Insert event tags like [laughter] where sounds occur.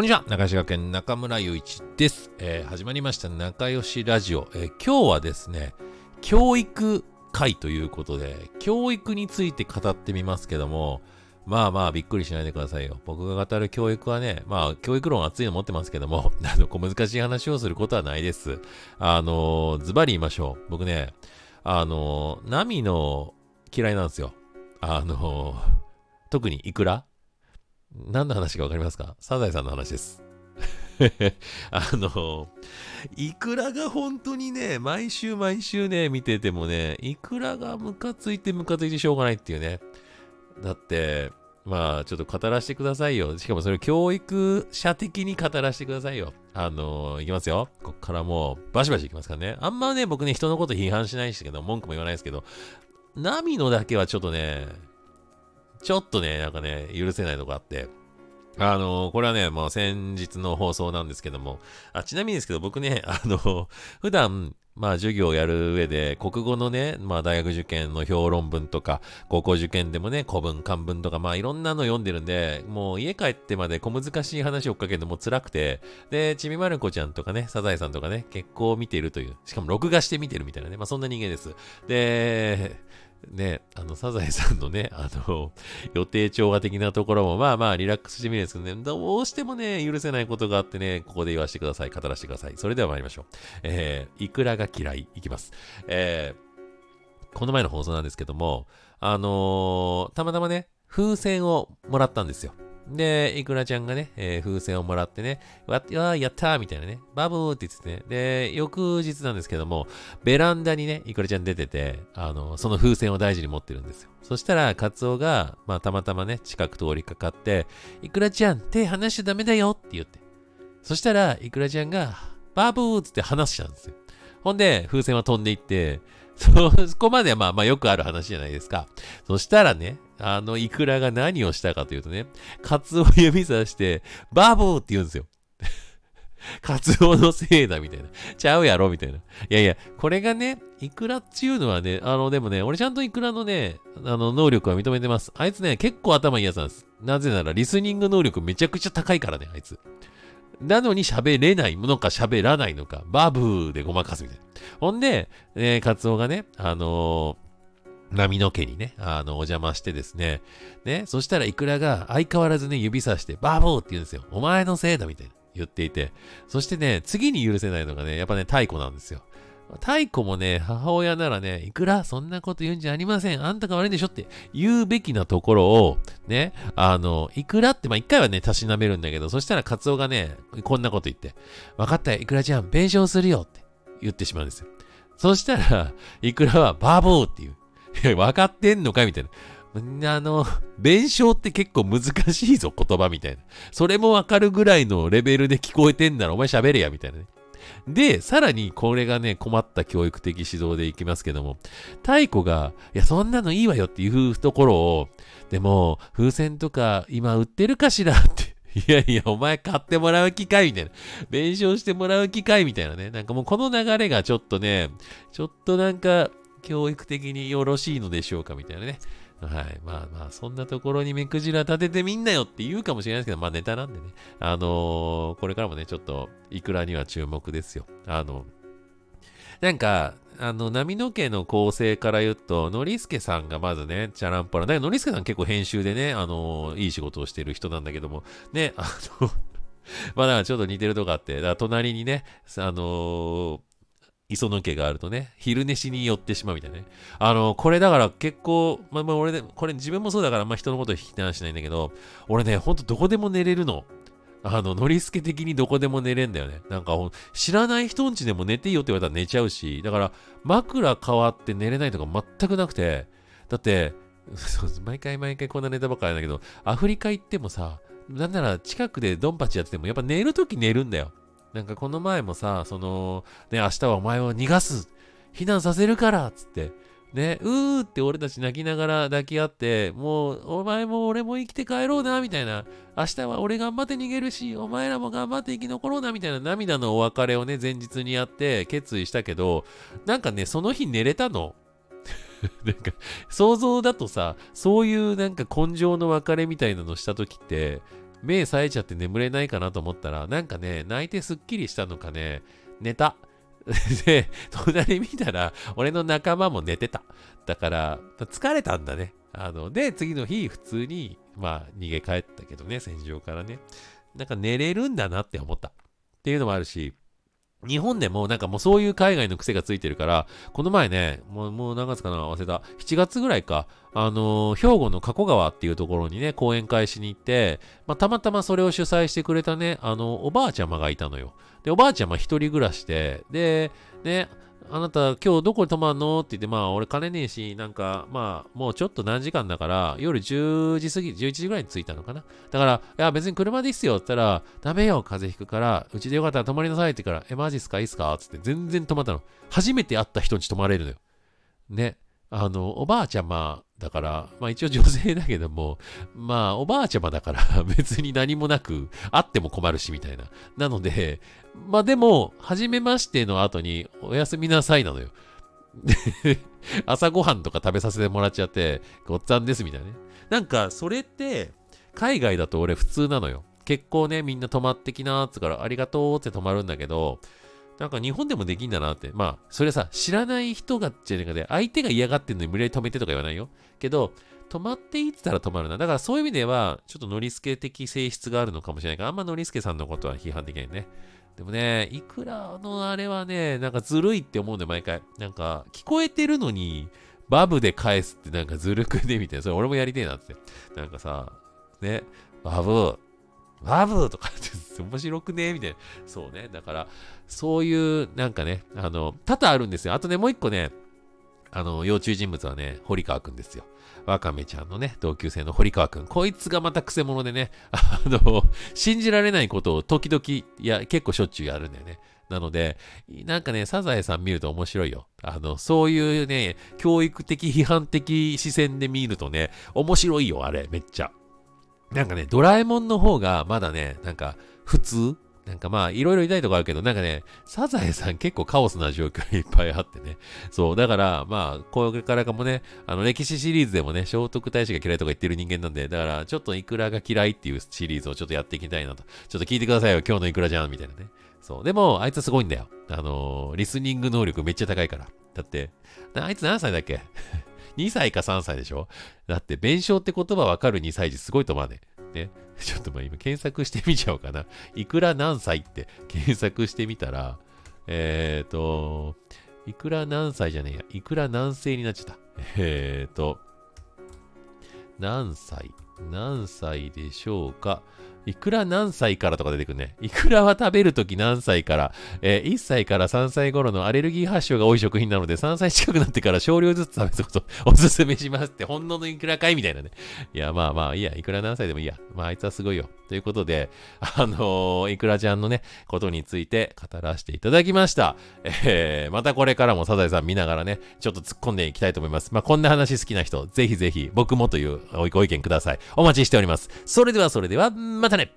こんにちは。中島県中村雄一です、えー始まりました。仲良しラジオ、えー今日はですね教育会ということで教育について語ってみますけどもまあまあびっくりしないでくださいよ。僕が語る教育はねまあ教育論熱いの持ってますけども [laughs] あの小難しい話をすることはないです。あのズバリ言いましょう。僕ねあのナミの嫌いなんですよ。あの特にイクラ何の話かわかりますか？サザエさんの話です。[laughs] あの、イクラが本当にね、毎週毎週ね、見ててもね、イクラがムカついてムカついてしょうがないっていうね。だって、まあ、ちょっと語らせてくださいよ。しかもそれ教育者的に語らせてくださいよ。あの、いきますよ。こっからもう、バシバシいきますからね。あんまね、僕ね、人のこと批判しないですけど、文句も言わないですけど、ナミのだけはちょっとね、ちょっとね、なんかね、許せないとこあって。あの、これはね、もう先日の放送なんですけども、あちなみにですけど、僕ね、[laughs] あの、普段、まあ授業をやる上で、国語のね、まあ大学受験の評論文とか、高校受験でもね、古文、漢文とか、まあいろんなの読んでるんで、もう家帰ってまで小難しい話を追っかけるのも辛くて、で、ちびまる子ちゃんとかね、サザエさんとかね、結構見ているという、しかも録画して見てるみたいなね、まあそんな人間です。で、ね、あの、サザエさんのね、あの、予定調和的なところも、まあまあ、リラックスしてみるんですけどね、どうしてもね、許せないことがあってね、ここで言わせてください。語らせてください。それでは参りましょう。えー、イクラが嫌い、いきます。えー、この前の放送なんですけども、あのーたまたまね、風船をもらったんですよ。で、イクラちゃんがね、えー風船をもらってね、わっわーやったーみたいなね、バブーって言ってね、で、翌日なんですけども、ベランダにね、イクラちゃん出てて、あの、その風船を大事に持ってるんですよ。そしたら、カツオが、まあ、たまたまね、近く通りかかって、イクラちゃん、手離しちゃダメだよって言って。そしたら、イクラちゃんが、バブーっつって離しちゃうんですよ。ほんで、風船は飛んでいって、そこまではまあまあよくある話じゃないですか。そしたらね、あのイクラが何をしたかというとね、カツオ指さして、バブーって言うんですよ。[laughs] カツオのせいだみたいな。ちゃうやろみたいな。いやいや、これがね、イクラっていうのはね、あの、でもね、俺ちゃんとイクラのね、あの、能力は認めてます。あいつね、結構頭いいやつなんです。なぜなら、リスニング能力めちゃくちゃ高いからね、あいつ。なのに喋れないのか喋らないのか、バブーでごまかすみたいな。ほんで、えーカツオがね、あのー波の家にね、あの、お邪魔してですね。ね、そしたらイクラが相変わらずね、指さして、バブーって言うんですよ。お前のせいだみたいな言っていて。そしてね、次に許せないのがね、やっぱね、太鼓なんですよ。太鼓もね、母親ならね、いくらそんなこと言うんじゃありません。あんたが悪いんでしょって言うべきなところを、ね、あの、いくらって、まあ、一回はね、たしなめるんだけど、そしたらカツオがね、こんなこと言って、分かったよ、いくらちゃん、弁償するよって言ってしまうんですよ。そしたら、いくらはバーボーっていう。いや、分かってんのかみたいな。あの、弁償って結構難しいぞ、言葉みたいな。それもわかるぐらいのレベルで聞こえてんならお前喋れや、みたいなね。で、さらにこれがね、困った教育的指導でいきますけども、太鼓が、いや、そんなのいいわよっていうところを、でも、風船とか今売ってるかしらって。いやいや、お前買ってもらう機会みたいな。弁償してもらう機会みたいなね。なんかもうこの流れがちょっとね、ちょっとなんか、教育的によろしいのでしょうかみたいなね。はい。まあまあ、そんなところに目くじら立ててみんなよって言うかもしれないですけど、まあネタなんでね。あのーこれからもね、ちょっと、いくらには注目ですよ。あの、なんか、あの、波の家の構成から言うと、ノリスケさんがまずね、チャランポラ。だからノリスケさん結構編集でね、あのいい仕事をしてる人なんだけども、ね、あの、[laughs] まあだからちょっと似てるとこあって、だから隣にね、あの磯野家があるとね、昼寝しに寄ってしまうみたいなね。あの、これだから結構、まあまあ俺で、これ自分もそうだから、まあ人のこと引き離しないんだけど、俺ね、ほんとどこでも寝れるの。あの、ノリスケ的にどこでも寝れんだよね。なんか、知らない人んちでも寝ていいよって言われたら寝ちゃうし、だから枕変わって寝れないとか全くなくて、だって、[laughs] 毎回毎回こんなネタばっかりなんだけど、アフリカ行ってもさ、なんなら近くでドンパチやってても、やっぱ寝るとき寝るんだよ。なんかこの前もさ、その、ね、明日はお前を逃がす避難させるからつって、ね、うーって俺たち泣きながら抱き合って、もう、お前も俺も生きて帰ろうな、みたいな。明日は俺頑張って逃げるし、お前らも頑張って生き残ろうな、みたいな涙のお別れをね、前日にやって決意したけど、なんかね、その日寝れたの。[laughs] なんか、想像だとさ、そういうなんか根性の別れみたいなのした時って、目冴えちゃって眠れないかなと思ったら、なんかね、泣いてすっきりしたのかね、寝た。[laughs] で、隣見たら、俺の仲間も寝てた。だから、疲れたんだね。あの、で、次の日、普通に、まあ、逃げ帰ったけどね、戦場からね。なんか寝れるんだなって思った。っていうのもあるし、日本でもなんかもうそういう海外の癖がついてるから、この前ね、もう、もう何月かな忘れた。7月ぐらいか、あのー、兵庫の加古川っていうところにね、講演会しに行って、まあ、たまたまそれを主催してくれたね、あの、おばあちゃまがいたのよ。で、おばあちゃま一人暮らしで、で、ね、あなた今日どこに泊まんの？って言って、まあ俺金ねえし、なんかまあもうちょっと何時間だから、夜10時過ぎ、11時ぐらいに着いたのかな。だから、いや別に車でいいっすよって言ったら、ダメよ、風邪ひくから、うちでよかったら泊まりなさいって言うから、え、マジっすか？いいっすか？つって全然泊まったの。初めて会った人に泊まれるのよ。ね。あの、おばあちゃまだから、まあ一応女性だけども、まあおばあちゃまだから [laughs] 別に何もなく、会っても困るしみたいな。なので、まあでも、初めましての後に、おやすみなさいなのよ。[laughs] 朝ごはんとか食べさせてもらっちゃって、ごっつぁんですみたいなね。なんか、それって、海外だと俺普通なのよ。結構ね、みんな泊まってきなーっつから、ありがとうって泊まるんだけど、なんか日本でもできんだなって。まあ、それさ、知らない人がじゃねえかで、相手が嫌がってんのに無理やり止めてとか言わないよ。けど、止まっていってたら止まるな。だからそういう意味では、ちょっとノリスケ的性質があるのかもしれないから、あんまノリスケさんのことは批判できないね。でもね、いくらのあれはね、なんかずるいって思うんだよ、毎回。なんか、聞こえてるのに、バブで返すってなんかずるくね？みたいな。それ俺もやりてえなって。なんかさ、ね、バブ、バブとかって面白くねみたいな。そうね。だから、そういう、なんかね、あの、多々あるんですよ。あとね、もう一個ね、あの、要注意人物はね、堀川くんですよ。わかめちゃんのね、同級生の堀川くん。こいつがまた癖者でね、[laughs] あの、信じられないことを時々、いや、結構しょっちゅうやるんだよね。なので、なんかね、サザエさん見ると面白いよ。あの、そういうね、教育的、批判的視線で見るとね、面白いよ、あれ、めっちゃ。なんかね、ドラえもんの方がまだね、なんか普通？なんかまあ、いろいろ痛いとこあるけど、なんかね、サザエさん結構カオスな状況いっぱいあってね。そう、だから、まあ、これからかもね、あの、歴史シリーズでもね、聖徳太子が嫌いとか言ってる人間なんで、だから、ちょっとイクラが嫌いっていうシリーズをちょっとやっていきたいなと。ちょっと聞いてくださいよ、今日のイクラじゃん、みたいなね。そう。でも、あいつすごいんだよ。あのー、リスニング能力めっちゃ高いから。だって、あいつ何歳だっけ？?2 歳か3歳でしょ？だって、弁償って言葉わかる2歳児すごいと思わね。ね？[laughs] ちょっとまあ今検索してみちゃおうかな。いくら何歳って検索してみたら、えっ、ー、と、いくら何歳じゃねえや。いくら何歳になっちゃった？えっ、ー、と、何歳？何歳でしょうか？いくら何歳からとか出てくるね。いくらは食べるとき何歳から、えー、1歳から3歳頃のアレルギー発症が多い食品なので、3歳近くなってから少量ずつ食べること [laughs] おすすめしますって、本能のいくらかいみたいなね。いや、まあまあ、いいや、いくら何歳でもいいや。まあ、あいつはすごいよ。ということで、[laughs] あのー、いくらちゃんのね、ことについて語らせていただきました。えー、またこれからもサザエさん見ながらね、ちょっと突っ込んでいきたいと思います。まあ、こんな話好きな人、ぜひぜひ僕もというご意見ください。お待ちしております。それではそれでは、またね